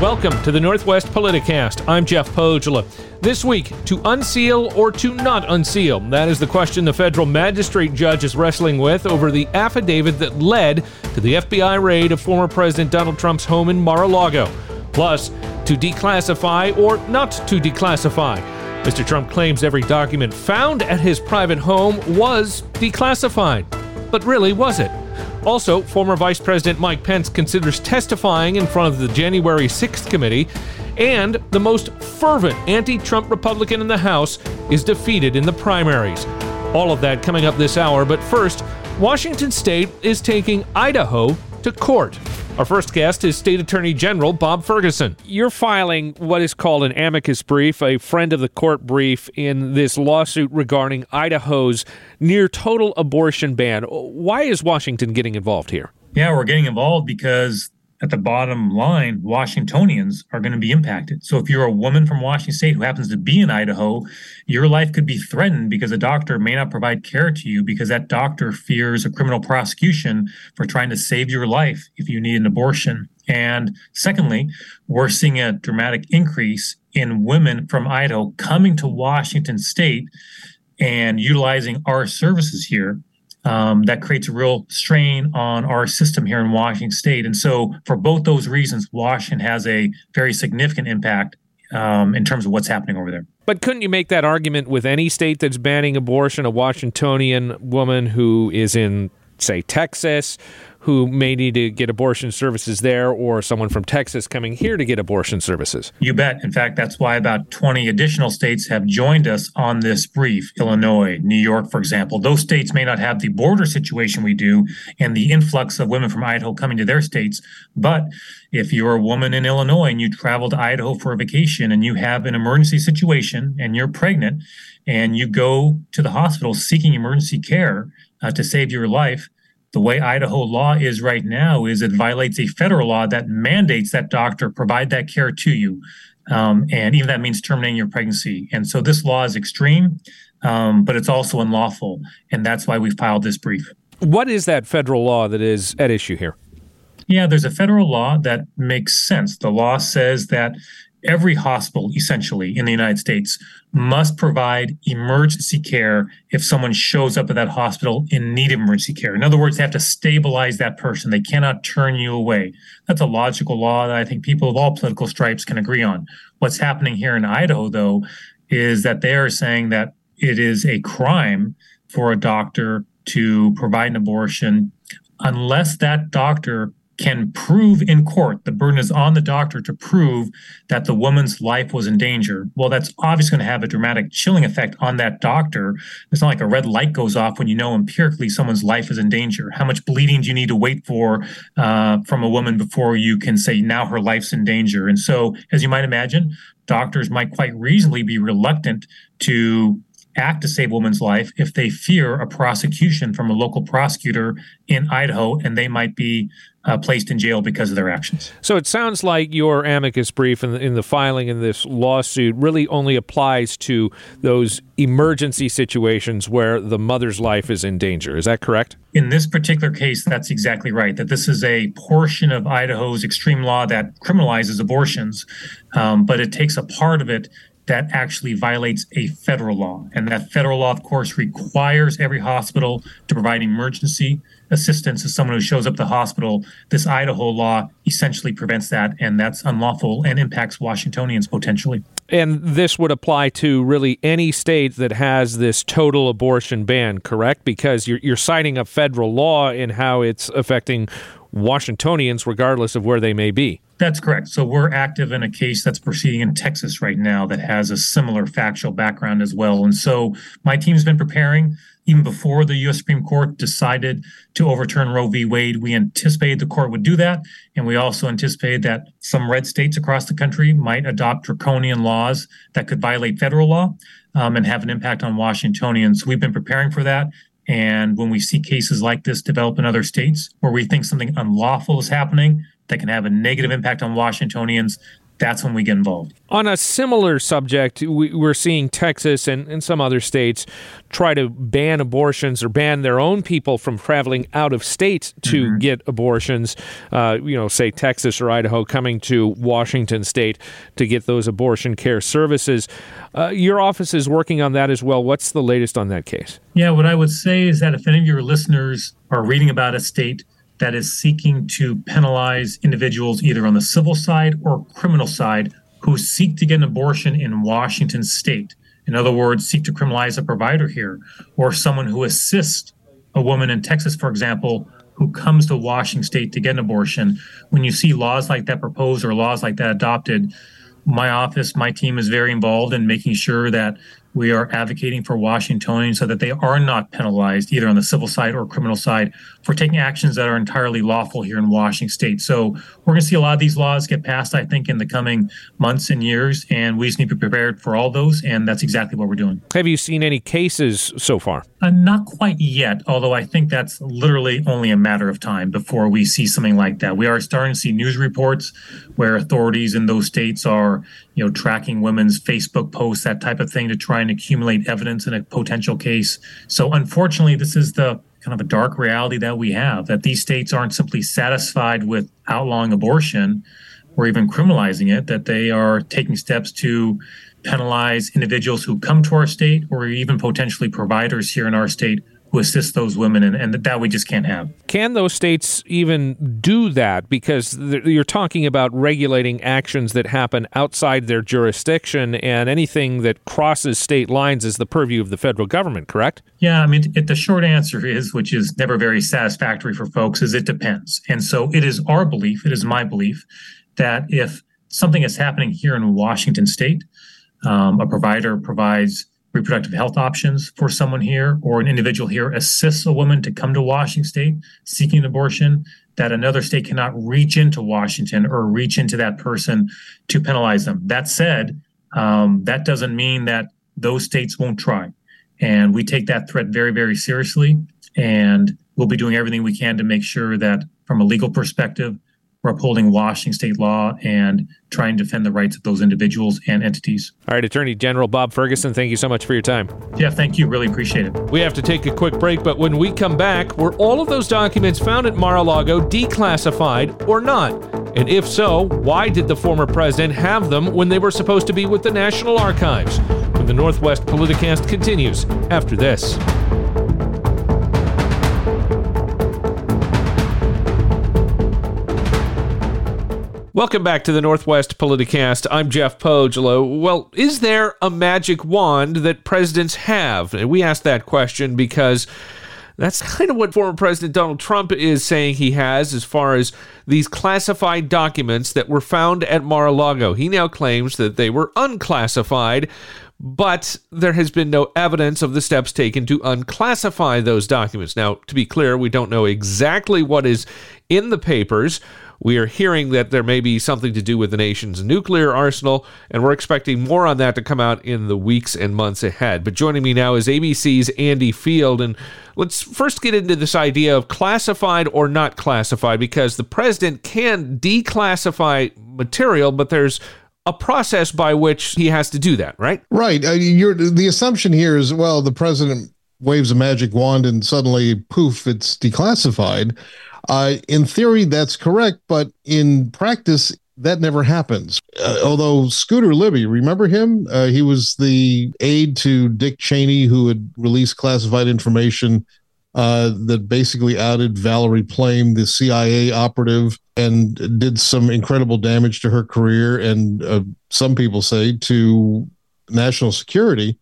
Welcome to the Northwest Politicast. I'm Jeff Pohjola. This week, to unseal or to not unseal? That is the question the federal magistrate judge is wrestling with over the affidavit that led to the FBI raid of former President Donald Trump's home in Mar a Lago. Plus, to declassify or not to declassify. Mr. Trump claims every document found at his private home was declassified. But really, was it? Also, former Vice President Mike Pence considers testifying in front of the January 6th committee, and the most fervent anti Trump Republican in the House is defeated in the primaries. All of that coming up this hour, but first, Washington State is taking Idaho to court. Our first guest is State Attorney General Bob Ferguson. You're filing what is called an amicus brief, a friend of the court brief, in this lawsuit regarding Idaho's near total abortion ban. Why is Washington getting involved here? Yeah, we're getting involved because at the bottom line, Washingtonians are going to be impacted. So if you're a woman from Washington state who happens to be in Idaho, your life could be threatened because a doctor may not provide care to you because that doctor fears a criminal prosecution for trying to save your life if you need an abortion. And secondly, we're seeing a dramatic increase in women from Idaho coming to Washington state and utilizing our services here um, that creates a real strain on our system here in Washington state. And so, for both those reasons, Washington has a very significant impact um, in terms of what's happening over there. But couldn't you make that argument with any state that's banning abortion? A Washingtonian woman who is in, say, Texas, who may need to get abortion services there or someone from Texas coming here to get abortion services. You bet. In fact, that's why about 20 additional states have joined us on this brief. Illinois, New York, for example. Those states may not have the border situation we do and the influx of women from Idaho coming to their states. But if you're a woman in Illinois and you travel to Idaho for a vacation and you have an emergency situation and you're pregnant and you go to the hospital seeking emergency care uh, to save your life, the way Idaho law is right now is it violates a federal law that mandates that doctor provide that care to you. Um, and even that means terminating your pregnancy. And so this law is extreme, um, but it's also unlawful. And that's why we filed this brief. What is that federal law that is at issue here? Yeah, there's a federal law that makes sense. The law says that every hospital, essentially, in the United States must provide emergency care if someone shows up at that hospital in need of emergency care. In other words, they have to stabilize that person. They cannot turn you away. That's a logical law that I think people of all political stripes can agree on. What's happening here in Idaho, though, is that they are saying that it is a crime for a doctor to provide an abortion unless that doctor can prove in court, the burden is on the doctor to prove that the woman's life was in danger. Well, that's obviously going to have a dramatic chilling effect on that doctor. It's not like a red light goes off when you know empirically someone's life is in danger. How much bleeding do you need to wait for uh, from a woman before you can say now her life's in danger? And so, as you might imagine, doctors might quite reasonably be reluctant to act to save a woman's life if they fear a prosecution from a local prosecutor in Idaho and they might be uh, placed in jail because of their actions. So it sounds like your amicus brief in the, in the filing in this lawsuit really only applies to those emergency situations where the mother's life is in danger. Is that correct? In this particular case, that's exactly right. That this is a portion of Idaho's extreme law that criminalizes abortions, um, but it takes a part of it that actually violates a federal law. And that federal law, of course, requires every hospital to provide emergency assistance to someone who shows up at the hospital. This Idaho law essentially prevents that, and that's unlawful and impacts Washingtonians potentially. And this would apply to really any state that has this total abortion ban, correct? Because you're, you're citing a federal law in how it's affecting Washingtonians, regardless of where they may be. That's correct. So we're active in a case that's proceeding in Texas right now that has a similar factual background as well. And so my team's been preparing even before the U.S. Supreme Court decided to overturn Roe v. Wade. We anticipated the court would do that. And we also anticipated that some red states across the country might adopt draconian laws that could violate federal law um, and have an impact on Washingtonians. We've been preparing for that. And when we see cases like this develop in other states where we think something unlawful is happening that can have a negative impact on Washingtonians, that's when we get involved. On a similar subject, we, are seeing Texas and, and some other states try to ban abortions or ban their own people from traveling out of state to mm-hmm. get abortions. Uh, you know, say Texas or Idaho coming to Washington state to get those abortion care services. Uh, your office is working on that as well. What's the latest on that case? Yeah, what I would say is that if any of your listeners are reading about a state that is seeking to penalize individuals either on the civil side or criminal side who seek to get an abortion in Washington state. In other words, seek to criminalize a provider here or someone who assists a woman in Texas, for example, who comes to Washington state to get an abortion. When you see laws like that proposed or laws like that adopted, my office, my team is very involved in making sure that we are advocating for Washingtonians so that they are not penalized either on the civil side or criminal side for taking actions that are entirely lawful here in Washington state. So we're going to see a lot of these laws get passed, I think, in the coming months and years, and we just need to be prepared for all those, and that's exactly what we're doing. Have you seen any cases so far? Uh, not quite yet, although I think that's literally only a matter of time before we see something like that. We are starting to see news reports where authorities in those states are, you know, tracking women's Facebook posts, that type of thing, to try and accumulate evidence in a potential case. So, unfortunately, this is the kind of a dark reality that we have that these states aren't simply satisfied with outlawing abortion or even criminalizing it, that they are taking steps to penalize individuals who come to our state or even potentially providers here in our state assist those women, and, and that we just can't have. Can those states even do that? Because you're talking about regulating actions that happen outside their jurisdiction, and anything that crosses state lines is the purview of the federal government, correct? Yeah, I mean, it, the short answer is, which is never very satisfactory for folks, is it depends. And so it is our belief, it is my belief, that if something is happening here in Washington state, um, a provider provides reproductive health options for someone here or an individual here assists a woman to come to Washington state seeking an abortion, that another state cannot reach into Washington or reach into that person to penalize them. That said, um, that doesn't mean that those states won't try. And we take that threat very, very seriously. And we'll be doing everything we can to make sure that, from a legal perspective, we're upholding Washington state law and trying to defend the rights of those individuals and entities. All right, Attorney General Bob Ferguson, thank you so much for your time. Yeah, thank you. Really appreciate it. We have to take a quick break, but when we come back, were all of those documents found at Mar a Lago declassified or not? And if so, why did the former president have them when they were supposed to be with the National Archives? When the Northwest Politicast continues after this. Welcome back to the Northwest Politicast. I'm Jeff Pohjola. Well, is there a magic wand that presidents have? And we asked that question because that's kind of what former President Donald Trump is saying he has as far as these classified documents that were found at Mar a Lago. He now claims that they were unclassified, but there has been no evidence of the steps taken to unclassify those documents. Now, to be clear, we don't know exactly what is in the papers. We are hearing that there may be something to do with the nation's nuclear arsenal, and we're expecting more on that to come out in the weeks and months ahead. But joining me now is ABC's Andy Field, and let's first get into this idea of classified or not classified, because the president can declassify material, but there's a process by which he has to do that, right? Right. Uh, the assumption here is well, the president waves a magic wand and suddenly, poof, it's declassified. Uh, in theory, that's correct, but in practice, that never happens. Uh, although Scooter Libby, remember him? Uh, he was the aide to Dick Cheney who had released classified information uh, that basically outed Valerie Plame, the CIA operative, and did some incredible damage to her career and uh, some people say to national security.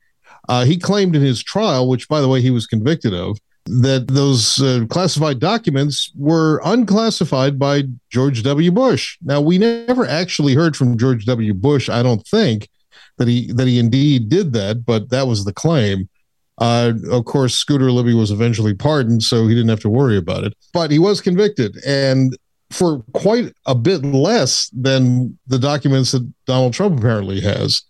Uh, he claimed in his trial, which by the way he was convicted of, that those uh, classified documents were unclassified by George W. Bush. Now, we never actually heard from George W. Bush, I don't think, that he that he indeed did that, but that was the claim. Uh, of course, Scooter Libby was eventually pardoned, so he didn't have to worry about it. But he was convicted, and for quite a bit less than the documents that Donald Trump apparently has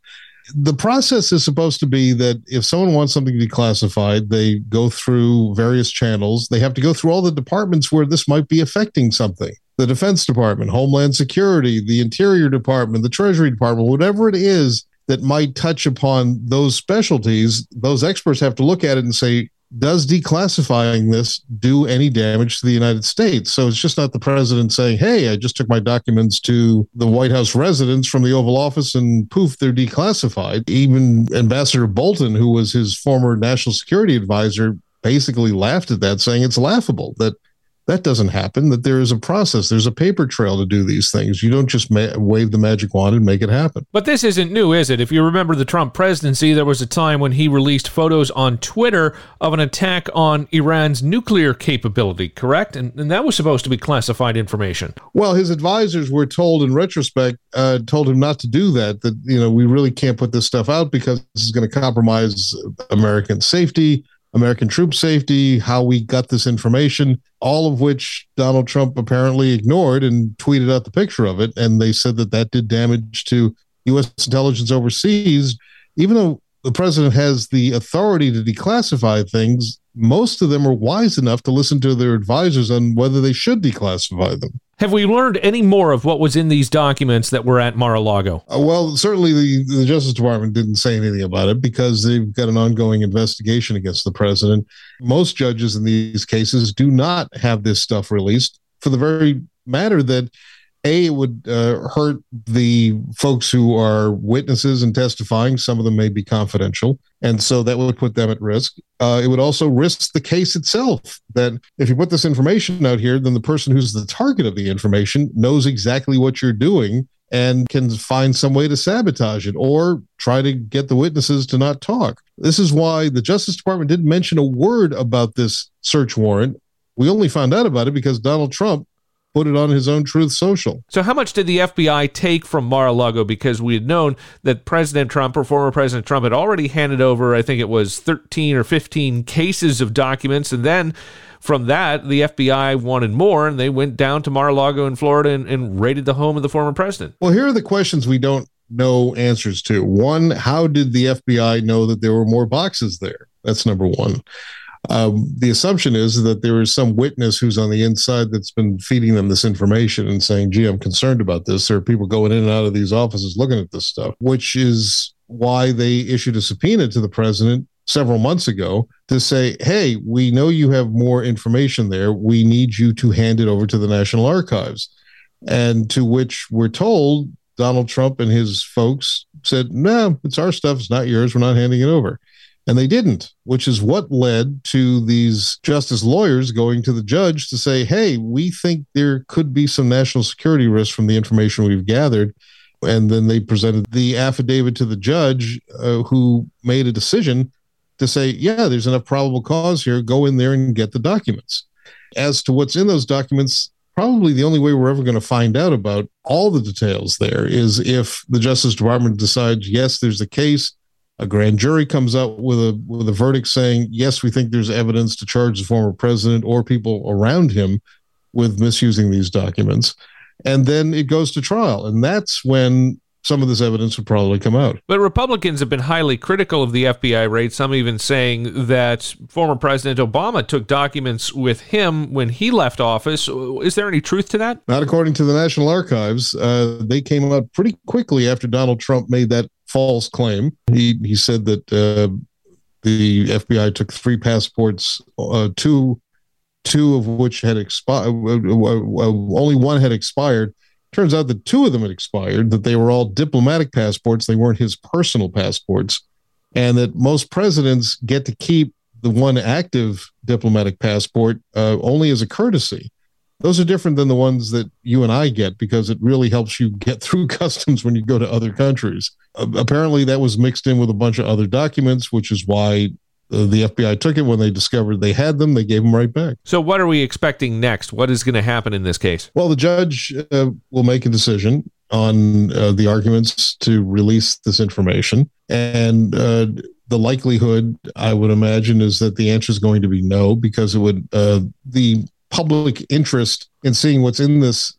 the process is supposed to be that if someone wants something to declassified, they go through various channels. They have to go through all the departments where this might be affecting something. the Defense Department, Homeland Security, the Interior Department, the Treasury Department, whatever it is that might touch upon those specialties, those experts have to look at it and say, does declassifying this do any damage to the United States? So it's just not the president saying, hey, I just took my documents to the White House residence from the Oval Office and poof, they're declassified. Even Ambassador Bolton, who was his former national security advisor, basically laughed at that, saying it's laughable that that doesn't happen that there is a process. There's a paper trail to do these things. You don't just ma- wave the magic wand and make it happen. But this isn't new is it? If you remember the trump presidency there was a time when he released photos on twitter of an attack on iran's nuclear capability correct? And, and that was supposed to be classified information. Well his advisors were told in retrospect uh, told him not to do that that you know we really can't put this stuff out because this is going to compromise american safety American troop safety, how we got this information, all of which Donald Trump apparently ignored and tweeted out the picture of it. And they said that that did damage to U.S. intelligence overseas. Even though the president has the authority to declassify things, most of them are wise enough to listen to their advisors on whether they should declassify them. Have we learned any more of what was in these documents that were at Mar-a-Lago? Uh, well, certainly the, the Justice Department didn't say anything about it because they've got an ongoing investigation against the president. Most judges in these cases do not have this stuff released for the very matter that a, it would uh, hurt the folks who are witnesses and testifying. Some of them may be confidential. And so that would put them at risk. Uh, it would also risk the case itself. That if you put this information out here, then the person who's the target of the information knows exactly what you're doing and can find some way to sabotage it or try to get the witnesses to not talk. This is why the Justice Department didn't mention a word about this search warrant. We only found out about it because Donald Trump put it on his own Truth Social. So, how much did the FBI take from Mar a Lago? Because we had known that President Trump or former President Trump had already handed over, I think it was 13 or 15 cases of documents. And then from that, the FBI wanted more and they went down to Mar a Lago in Florida and, and raided the home of the former president. Well, here are the questions we don't know answers to. One, how did the FBI know that there were more boxes there? That's number one. Um, the assumption is that there is some witness who's on the inside that's been feeding them this information and saying, gee, I'm concerned about this. There are people going in and out of these offices looking at this stuff, which is why they issued a subpoena to the president several months ago to say, hey, we know you have more information there. We need you to hand it over to the National Archives. And to which we're told Donald Trump and his folks said, no, it's our stuff. It's not yours. We're not handing it over. And they didn't, which is what led to these justice lawyers going to the judge to say, hey, we think there could be some national security risk from the information we've gathered. And then they presented the affidavit to the judge uh, who made a decision to say, yeah, there's enough probable cause here. Go in there and get the documents. As to what's in those documents, probably the only way we're ever going to find out about all the details there is if the Justice Department decides, yes, there's a case a grand jury comes out with a with a verdict saying yes we think there's evidence to charge the former president or people around him with misusing these documents and then it goes to trial and that's when some of this evidence would probably come out. But Republicans have been highly critical of the FBI raid, some even saying that former President Obama took documents with him when he left office. Is there any truth to that? Not according to the National Archives. Uh, they came out pretty quickly after Donald Trump made that false claim. He he said that uh, the FBI took three passports, uh, two two of which had expired. Uh, uh, uh, only one had expired. Turns out that two of them had expired. That they were all diplomatic passports. They weren't his personal passports, and that most presidents get to keep the one active diplomatic passport only as a courtesy those are different than the ones that you and I get because it really helps you get through customs when you go to other countries. Apparently, that was mixed in with a bunch of other documents, which is why uh, the FBI took it when they discovered they had them. They gave them right back. So, what are we expecting next? What is going to happen in this case? Well, the judge uh, will make a decision on uh, the arguments to release this information. And uh, the likelihood, I would imagine, is that the answer is going to be no, because it would, uh, the public interest in seeing what's in this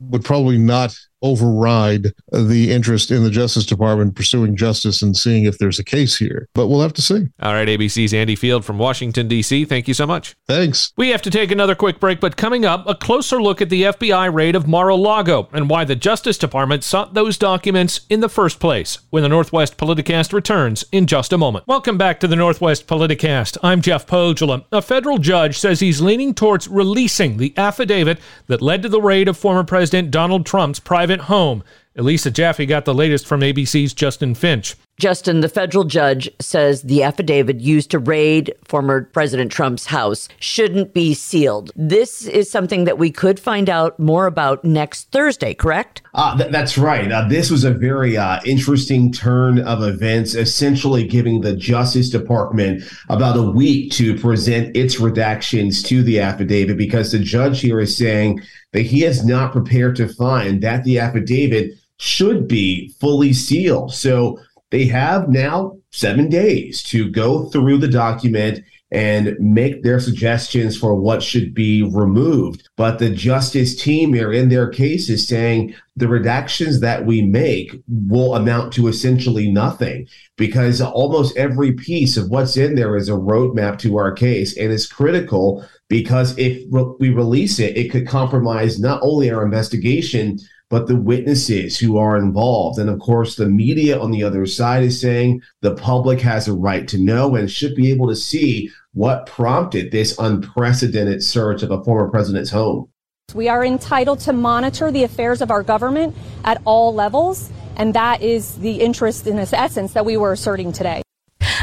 would probably not override the interest in the Justice Department pursuing justice and seeing if there's a case here. But we'll have to see. All right, ABC's Andy Field from Washington, D.C. Thank you so much. Thanks. We have to take another quick break, but coming up, a closer look at the FBI raid of Mar a Lago and why the Justice Department sought those documents in the first place when the Northwest Politicast returns in just a moment. Welcome back to the Northwest Politicast. I'm Jeff Pohjola. A federal judge says he's leaning towards releasing the affidavit that led to the raid of former President Donald Trump's private home. Elisa Jaffe got the latest from ABC's Justin Finch. Justin, the federal judge says the affidavit used to raid former President Trump's house shouldn't be sealed. This is something that we could find out more about next Thursday, correct? Uh, th- that's right. Uh, this was a very uh, interesting turn of events, essentially giving the Justice Department about a week to present its redactions to the affidavit because the judge here is saying that he is not prepared to find that the affidavit should be fully sealed. So they have now seven days to go through the document and make their suggestions for what should be removed. But the justice team here in their case is saying the redactions that we make will amount to essentially nothing because almost every piece of what's in there is a roadmap to our case and is critical because if we release it, it could compromise not only our investigation, but the witnesses who are involved. And of course, the media on the other side is saying the public has a right to know and should be able to see what prompted this unprecedented search of a former president's home. We are entitled to monitor the affairs of our government at all levels, and that is the interest in this essence that we were asserting today.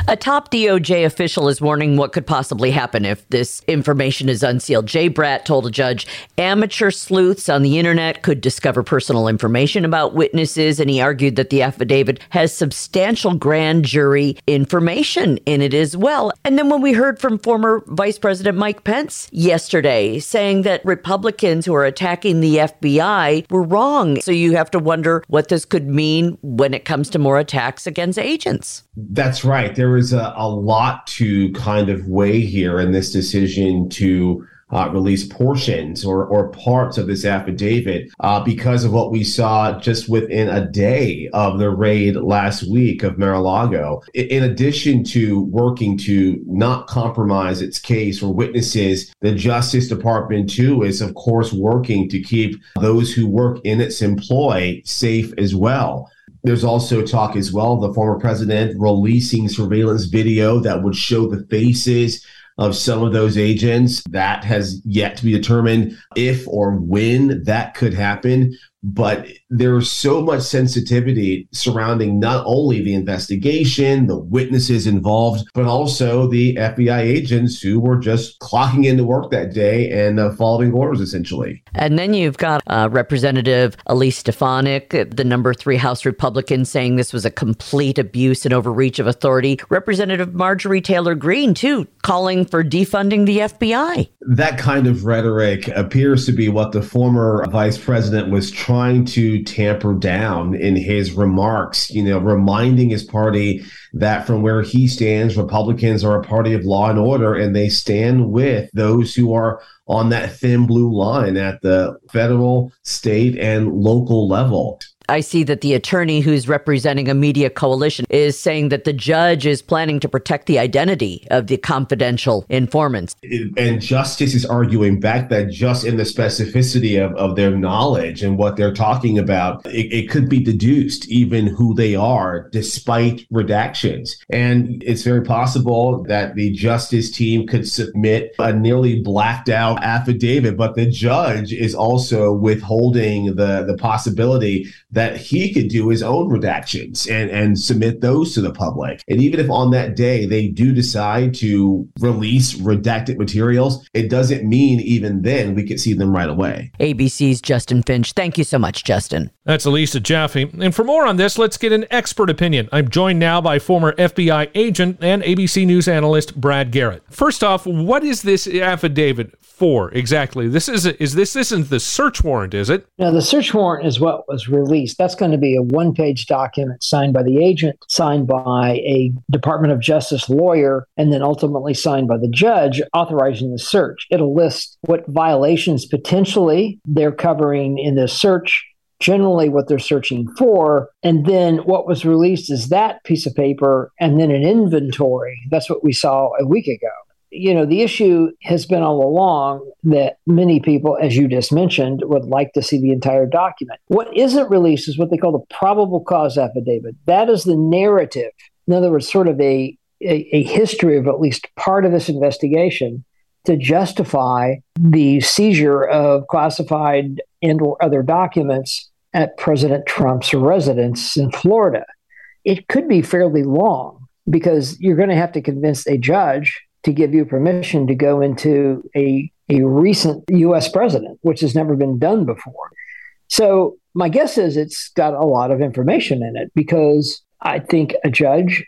A top DOJ official is warning what could possibly happen if this information is unsealed. Jay Bratt told a judge amateur sleuths on the internet could discover personal information about witnesses, and he argued that the affidavit has substantial grand jury information in it as well. And then when we heard from former Vice President Mike Pence yesterday saying that Republicans who are attacking the FBI were wrong. So you have to wonder what this could mean when it comes to more attacks against agents. That's right. There is a, a lot to kind of weigh here in this decision to uh, release portions or, or parts of this affidavit uh, because of what we saw just within a day of the raid last week of Mar-a-Lago. In addition to working to not compromise its case or witnesses, the Justice Department too is of course working to keep those who work in its employ safe as well. There's also talk as well the former president releasing surveillance video that would show the faces of some of those agents. That has yet to be determined if or when that could happen but there's so much sensitivity surrounding not only the investigation, the witnesses involved, but also the FBI agents who were just clocking into work that day and uh, following orders essentially. And then you've got uh, Representative Elise Stefanik, the number three House Republican, saying this was a complete abuse and overreach of authority. Representative Marjorie Taylor Greene, too, calling for defunding the FBI. That kind of rhetoric appears to be what the former vice president was trying to tamper down in his remarks, you know, reminding his party that from where he stands, Republicans are a party of law and order, and they stand with those who are on that thin blue line at the federal, state, and local level. I see that the attorney who's representing a media coalition is saying that the judge is planning to protect the identity of the confidential informants. And justice is arguing back that just in the specificity of, of their knowledge and what they're talking about, it, it could be deduced even who they are despite redactions. And it's very possible that the justice team could submit a nearly blacked out affidavit, but the judge is also withholding the, the possibility that that he could do his own redactions and, and submit those to the public. And even if on that day they do decide to release redacted materials, it doesn't mean even then we could see them right away. ABC's Justin Finch. Thank you so much, Justin. That's Elisa Jaffe. And for more on this, let's get an expert opinion. I'm joined now by former FBI agent and ABC News analyst Brad Garrett. First off, what is this affidavit for exactly? This is is this isn't the search warrant, is it? No, the search warrant is what was released. That's going to be a one-page document signed by the agent, signed by a Department of Justice lawyer, and then ultimately signed by the judge authorizing the search. It'll list what violations potentially they're covering in the search generally what they're searching for. And then what was released is that piece of paper and then an inventory. That's what we saw a week ago. You know, the issue has been all along that many people, as you just mentioned, would like to see the entire document. What isn't released is what they call the probable cause affidavit. That is the narrative. In other words, sort of a, a, a history of at least part of this investigation to justify the seizure of classified and or other documents at President Trump's residence in Florida. It could be fairly long because you're going to have to convince a judge to give you permission to go into a, a recent US president, which has never been done before. So my guess is it's got a lot of information in it because I think a judge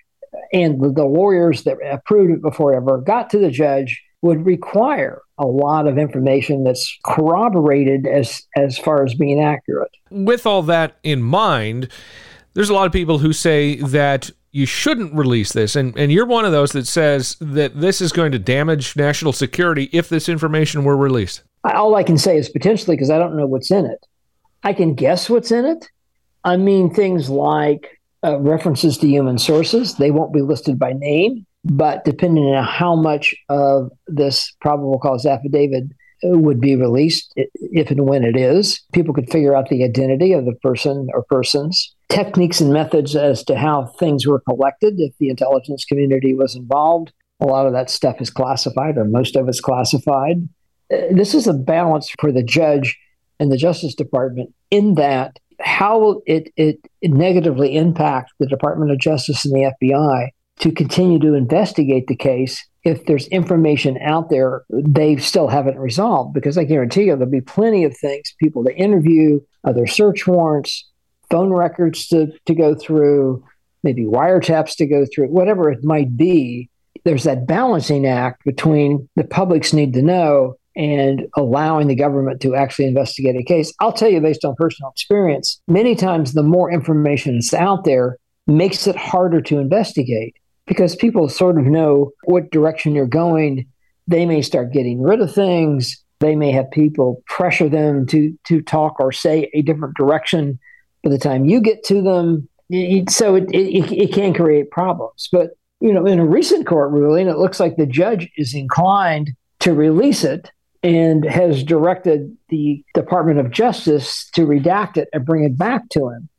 and the, lawyers that approved it before ever got to the judge would require a lot of information that's corroborated as as far as being accurate. With all that in mind, there's a lot of people who say that you shouldn't release this and and you're one of those that says that this is going to damage national security if this information were released. All I can say is potentially because I don't know what's in it. I can guess what's in it. I mean things like uh, references to human sources. They won't be listed by name. But depending on how much of this probable cause affidavit would be released, if and when it is, people could figure out the identity of the person or persons, techniques and methods as to how things were collected if the intelligence community was involved. A lot of that stuff is classified, or most of it's classified. Uh, this is a balance for the judge and the Justice Department in that how will it, it negatively impact the Department of Justice and the FBI to continue to investigate the case if there's information out there they still haven't resolved. Because I guarantee you, there'll be plenty of things, people to interview, other search warrants, phone records to, to go through, maybe wiretaps to go through, whatever it might be. There's that balancing act between the public's need to know and allowing the government to actually investigate a case. I'll tell you, based on personal experience, many times the more information that's out there makes it harder to investigate because people sort of know what direction you're going. They may start getting rid of things. They may have people pressure them to to talk or say a different direction by the time you get to them. It, so it, it, it can create problems. But you know, in a recent court ruling, it looks like the judge is inclined to release it and has directed the Department of Justice to redact it and bring it back to him.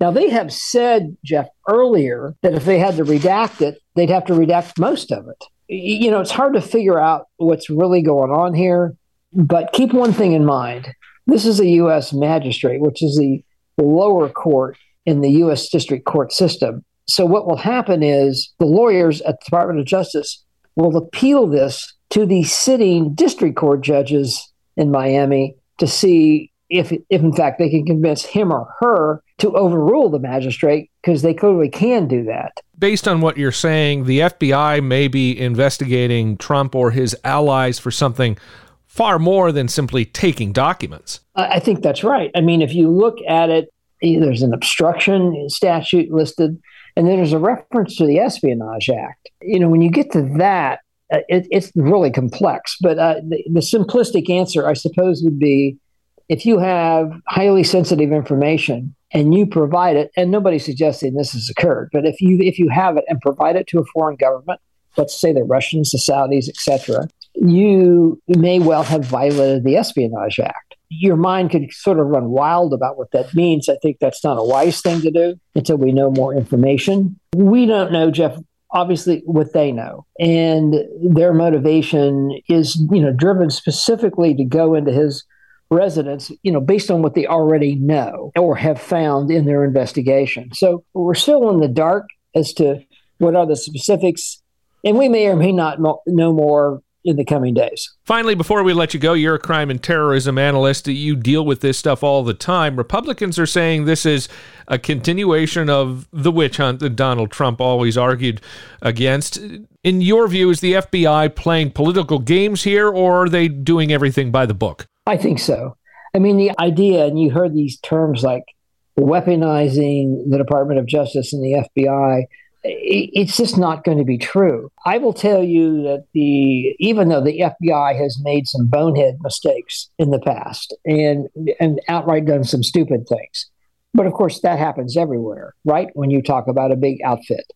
Now, they have said, Jeff, earlier that if they had to redact it, they'd have to redact most of it. You know, it's hard to figure out what's really going on here, but keep one thing in mind. This is a U.S. magistrate, which is the lower court in the U.S. district court system. So, what will happen is the lawyers at the Department of Justice will appeal this to the sitting district court judges in Miami to see if, if in fact they can convince him or her to overrule the magistrate because they clearly can do that. Based on what you're saying, the FBI may be investigating Trump or his allies for something far more than simply taking documents. I think that's right. I mean, if you look at it, there's an obstruction statute listed, and then there's a reference to the Espionage Act. You know, when you get to that, uh, it, it's really complex. But uh, the, the simplistic answer, I suppose, would be if you have highly sensitive information and you provide it, and nobody's suggesting this has occurred, but if you if you have it and provide it to a foreign government, let's say the Russians, the Saudis, etc., you may well have violated the Espionage Act. Your mind could sort of run wild about what that means. I think that's not a wise thing to do until we know more information. We don't know, Jeff, obviously what they know and their motivation is you know driven specifically to go into his residence, you know, based on what they already know or have found in their investigation. So we're still in the dark as to what are the specifics, and we may or may not know more in the coming days. Finally, before we let you go, you're a crime and terrorism analyst. You deal with this stuff all the time. Republicans are saying this is a continuation of the witch hunt that Donald Trump always argued against. In your view, is the FBI playing political games here, or are they doing everything by the book? I think so. I mean, the idea, and you heard these terms like weaponizing the Department of Justice and the FBI. It's just not going to be true. I will tell you that the even though the FBI has made some bonehead mistakes in the past and and outright done some stupid things, but of course that happens everywhere, right? When you talk about a big outfit,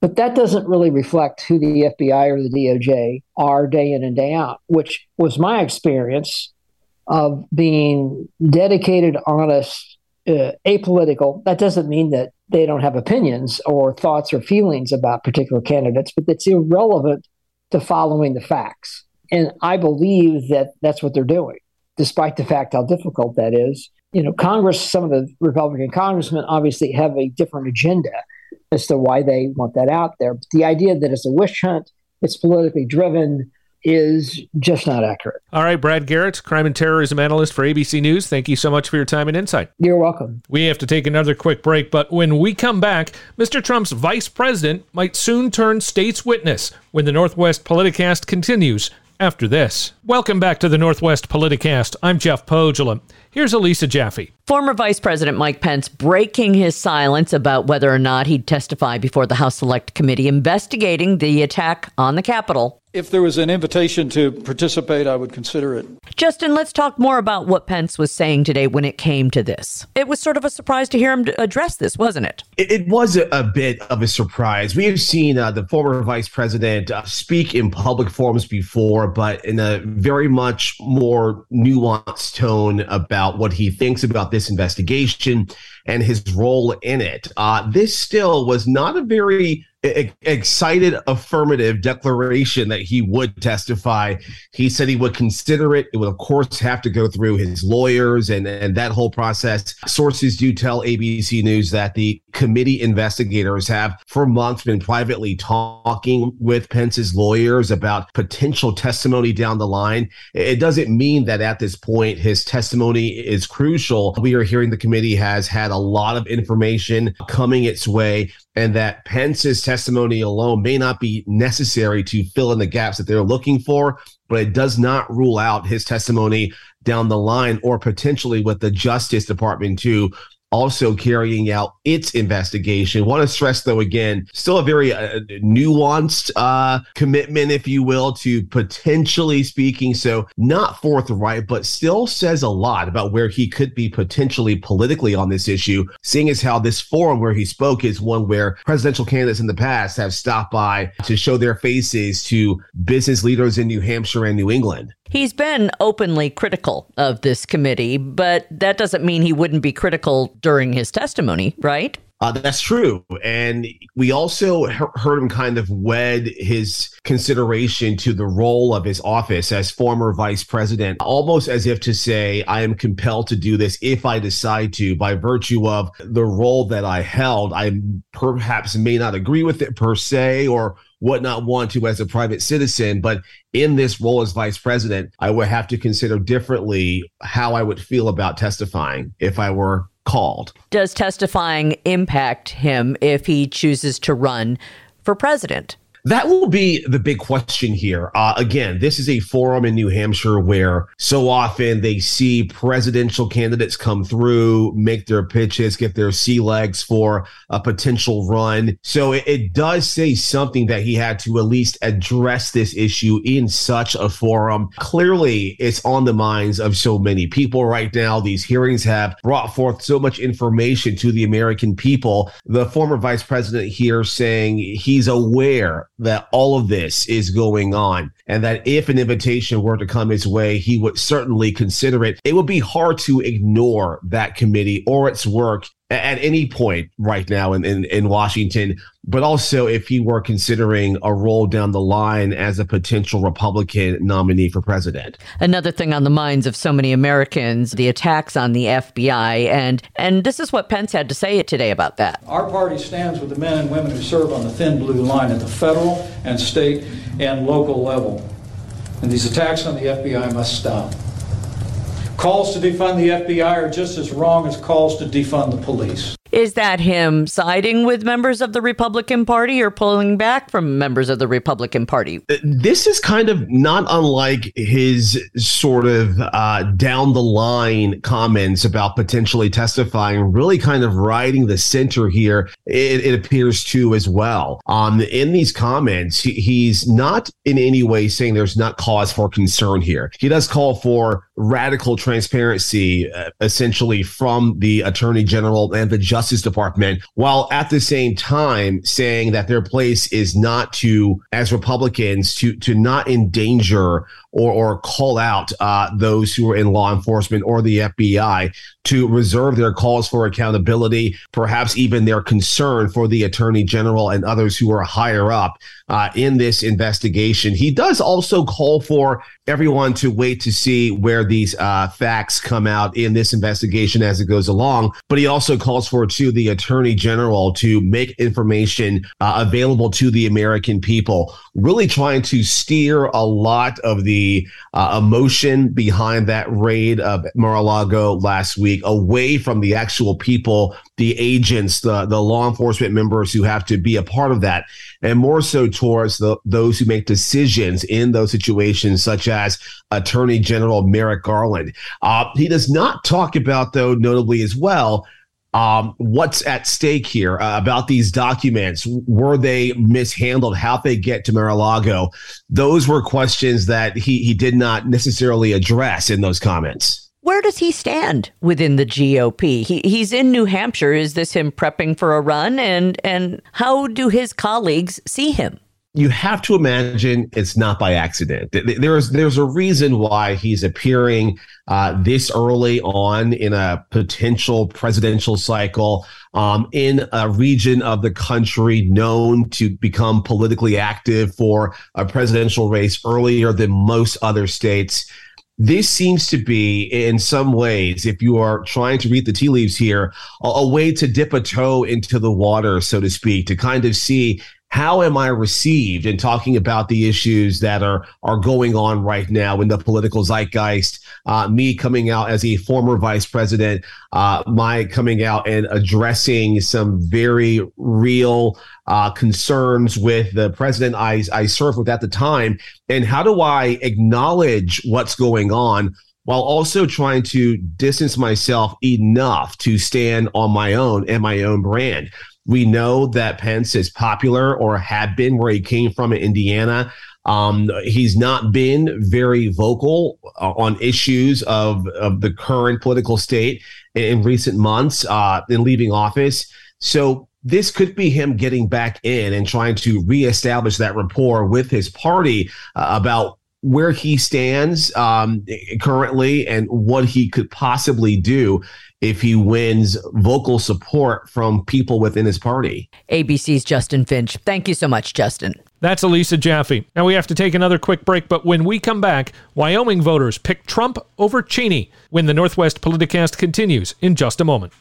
but that doesn't really reflect who the FBI or the DOJ are day in and day out, which was my experience of being dedicated, honest, uh, apolitical. That doesn't mean that they don't have opinions or thoughts or feelings about particular candidates, but it's irrelevant to following the facts. And I believe that that's what they're doing, despite the fact how difficult that is. You know, Congress, some of the Republican congressmen obviously have a different agenda as to why they want that out there. But the idea that it's a wish hunt, it's politically driven, is just not accurate. All right, Brad Garrett, crime and terrorism analyst for ABC News. Thank you so much for your time and insight. You're welcome. We have to take another quick break, but when we come back, Mr. Trump's vice president might soon turn state's witness when the Northwest Politicast continues after this. Welcome back to the Northwest Politicast. I'm Jeff Pohjola. Here's Elisa Jaffe. Former Vice President Mike Pence breaking his silence about whether or not he'd testify before the House Select Committee investigating the attack on the Capitol if there was an invitation to participate, I would consider it. Justin, let's talk more about what Pence was saying today when it came to this. It was sort of a surprise to hear him address this, wasn't it? It, it was a, a, bit of a surprise. We have seen uh, the former vice president uh, speak in public forums before, but in a very much more nuanced tone about what he thinks about this investigation and his role in it. Uh, this still was not a very excited affirmative declaration that he would testify. He said he would consider it. It would, of course, have to go through his lawyers and, and that whole process. Sources do tell ABC News that the committee investigators have for months been privately talking with Pence's lawyers about potential testimony down the line. It doesn't mean that at this point his testimony is crucial. We are hearing the committee has had a lot of information coming its way and that Pence's testimony alone may not be necessary to fill in the gaps that they're looking for, but it does not rule out his testimony down the line or potentially with the Justice Department too also carrying out its investigation. Want to stress, though, again, still a very uh, nuanced uh, commitment, if you will, to potentially speaking. So, not forthright, but still says a lot about where he could be potentially politically on this issue, seeing as how this forum where he spoke is one where presidential candidates in the past have stopped by to show their faces to business leaders in New Hampshire and New England. He's been openly critical of this committee, but that doesn't mean he wouldn't be critical during his testimony, right? Uh, that's true. And we also heard him kind of wed his consideration to the role of his office as former vice president, almost as if to say, I am compelled to do this if I decide to, by virtue of the role that I held. I perhaps may not agree with it per se or would not want to as a private citizen. But in this role as vice president, I would have to consider differently how I would feel about testifying if I were called. Does testifying impact him if he chooses to run for president? That will be the big question here. Uh, again, this is a forum in New Hampshire where so often they see presidential candidates come through, make their pitches, get their sea legs for a potential run. So it, it does say something that he had to at least address this issue in such a forum. Clearly, it's on the minds of so many people right now. These hearings have brought forth so much information to the American people. The former vice president here saying he's aware that all of this is going on and that if an invitation were to come his way, he would certainly consider it. It would be hard to ignore that committee or its work at any point right now in, in, in, Washington, but also if he were considering a role down the line as a potential Republican nominee for president. Another thing on the minds of so many Americans, the attacks on the FBI. And, and this is what Pence had to say today about that. Our party stands with the men and women who serve on the thin blue line at the federal and state and local level. And these attacks on the FBI must stop. Calls to defund the FBI are just as wrong as calls to defund the police. Is that him siding with members of the Republican Party or pulling back from members of the Republican Party? Uh, this is kind of not unlike his sort of uh, down the line comments about potentially testifying, really kind of riding the center here, it, it appears to as well. Um, in these comments, he, he's not in any way saying there's not cause for concern here. He does call for radical transparency, uh, essentially from the attorney general and the Justice Department, while at the same time saying that their place is not to, as Republicans, to to not endanger or or call out uh, those who are in law enforcement or the FBI to reserve their calls for accountability, perhaps even their concern for the attorney general and others who are higher up uh, in this investigation. He does also call for everyone to wait to see where these uh, facts come out in this investigation as it goes along. But he also calls for to the attorney general to make information uh, available to the American people, really trying to steer a lot of the uh, emotion behind that raid of Mar-a-Lago last week away from the actual people, the agents, the, the law enforcement members who have to be a part of that, and more so towards the, those who make decisions in those situations, such as Attorney General Merrick Garland. Uh, he does not talk about, though, notably as well, um, what's at stake here uh, about these documents. Were they mishandled? How they get to Mar-a-Lago? Those were questions that he he did not necessarily address in those comments. Where does he stand within the GOP? He, he's in New Hampshire. Is this him prepping for a run? And and how do his colleagues see him? You have to imagine it's not by accident. There's there's a reason why he's appearing uh, this early on in a potential presidential cycle um, in a region of the country known to become politically active for a presidential race earlier than most other states this seems to be in some ways if you are trying to read the tea leaves here a, a, way to dip a toe into the water so to speak to kind of see how am I received in talking about the issues that are are going on right now in the political zeitgeist? Uh, me coming out as a former vice president, uh, my coming out and addressing some very real uh, concerns with the president I, I served with at the time, and how do I acknowledge what's going on? While also trying to distance myself enough to stand on my own and my own brand. We know that Pence is popular or had been where he came from in Indiana. Um, he's not been very vocal uh, on issues of, of the current political state in, recent months uh, in leaving office. So this could be him getting back in and trying to reestablish that rapport with his party uh, about where he stands um, currently and what he could possibly do if he wins vocal support from people within his party. ABC's Justin Finch. Thank you so much, Justin. That's Elisa Jaffe. Now we have to take another quick break, but when we come back, Wyoming voters pick Trump over Cheney when the Northwest Politicast continues in just a moment.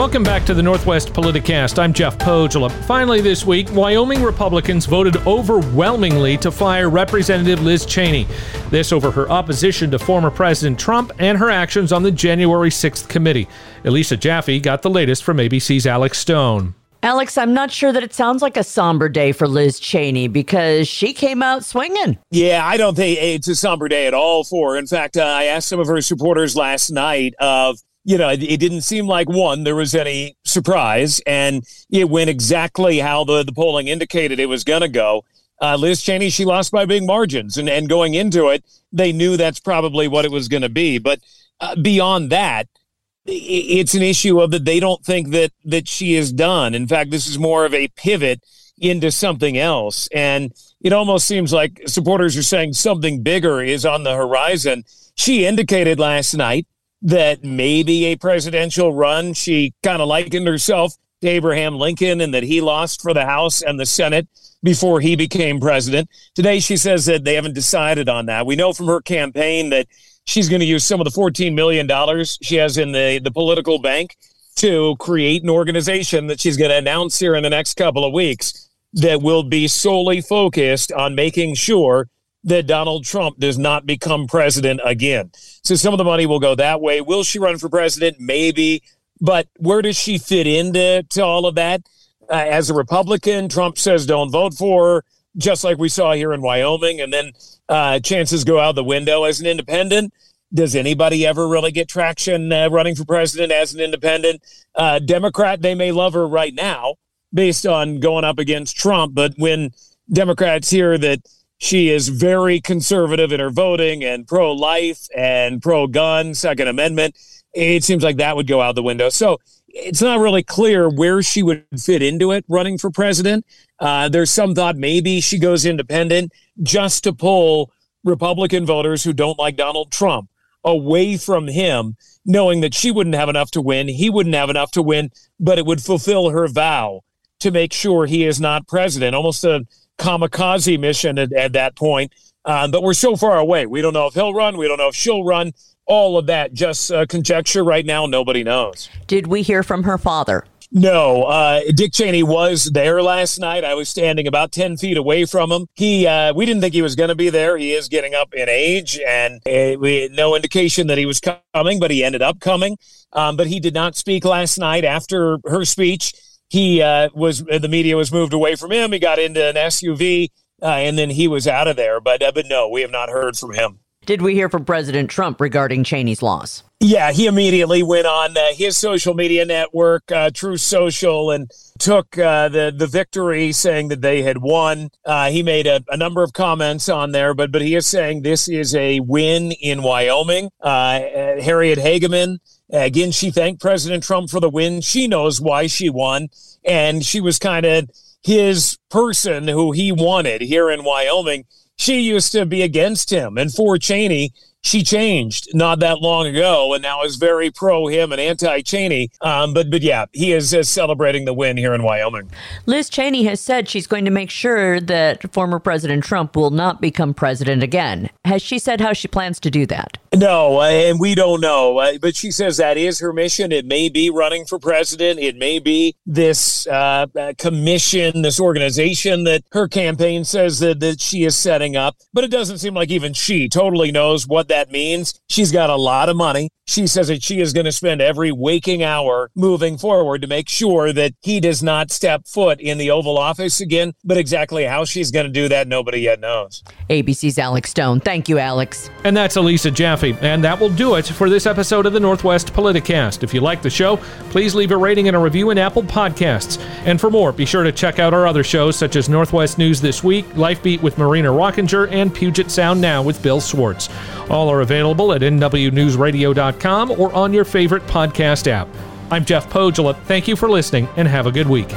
Welcome back to the Northwest Politicast. I'm Jeff Pohjola. Finally, this week, Wyoming Republicans voted overwhelmingly to fire Representative Liz Cheney. This over her opposition to former President Trump and her actions on the January 6th committee. Elisa Jaffe got the latest from ABC's Alex Stone. Alex, I'm not sure that it sounds like a somber day for Liz Cheney because she came out swinging. Yeah, I don't think it's a somber day at all for her. In fact, uh, I asked some of her supporters last night of you know, it, didn't seem like one, there was any surprise, and it went exactly how the, the polling indicated it was going to go. Uh, Liz Cheney, she lost by big margins, and, and going into it, they knew that's probably what it was going to be. But uh, beyond that, it's an issue of that they don't think that that she is done. In fact, this is more of a pivot into something else, and it almost seems like supporters are saying something bigger is on the horizon. She indicated last night that maybe a presidential run. She kind of likened herself to Abraham Lincoln and that he lost for the House and the Senate before he became president. Today, she says that they haven't decided on that. We know from her campaign that she's going to use some of the $14 million she has in the, the political bank to create an organization that she's going to announce here in the next couple of weeks that will be solely focused on making sure that Donald Trump does not become president again. So some of the money will go that way. Will she run for president? Maybe. But where does she fit into to all of that? Uh, as a Republican, Trump says don't vote for her, just like we saw here in Wyoming. And then uh, chances go out the window as an independent. Does anybody ever really get traction uh, running for president as an independent? Uh, Democrat, they may love her right now based on going up against Trump. But when Democrats hear that she is very conservative in her voting and pro life and pro gun, Second Amendment, it seems like that would go out the window. So it's not really clear where she would fit into it running for president. Uh, there's some thought maybe she goes independent just to pull Republican voters who don't like Donald Trump away from him, knowing that she wouldn't have enough to win, he wouldn't have enough to win, but it would fulfill her vow to make sure he is not president. Almost a kamikaze mission at, at that point. Um, but we're so far away. We don't know if he'll run. We don't know if she'll run. All of that just uh, conjecture right now. Nobody knows. Did we hear from her father? No, uh, Dick Cheney was there last night. I was standing about 10 feet away from him. He, uh, we didn't think he was going to be there. He is getting up in age and uh, we had no indication that he was coming, but he ended up coming. Um, but he did not speak last night after her speech. He uh, was, the media was moved away from him. He got into an SUV uh, and then he was out of there. But, uh, but no, we have not heard from him. Did we hear from President Trump regarding Cheney's loss? Yeah, he immediately went on uh, his social media network, uh, Truth Social, and took uh, the the victory, saying that they had won. Uh, he made a, a, number of comments on there, but but he is saying this is a win in Wyoming. Harriet Hageman. Again, she thanked President Trump for the win. She knows why she won, and she was kind of his person who he wanted here in Wyoming she used to be against him. And for Cheney, she changed not that long ago and now is very pro him and anti Cheney. Um, but but yeah, he is uh, celebrating the win here in Wyoming. Liz Cheney has said she's going to make sure that former President Trump will not become president again. Has she said how she plans to do that? No, and we don't know. Uh, but she says that is her mission. It may be running for president. It may be this uh, uh, commission, this organization that her campaign says that, that she is setting up. But it doesn't seem like even she totally knows what that means. She's got a lot of money. She says that she is going to spend every waking hour moving forward to make sure that he does not step foot in the Oval Office again. But exactly how she's going to do that, nobody yet knows. ABC's Alex Stone. Thank you, Alex. And that's Elisa Jaffe. And that will do it for this episode of the Northwest Politicast. If you like the show, please leave a rating and a review in Apple Podcasts. And for more, be sure to check out our other shows such as Northwest News This Week, Life Beat with Marina Rockinger, and Puget Sound Now with Bill Swartz. All are available at nwnewsradio.com or on your favorite podcast app. I'm Jeff Pohjola. Thank you for listening and have a good week.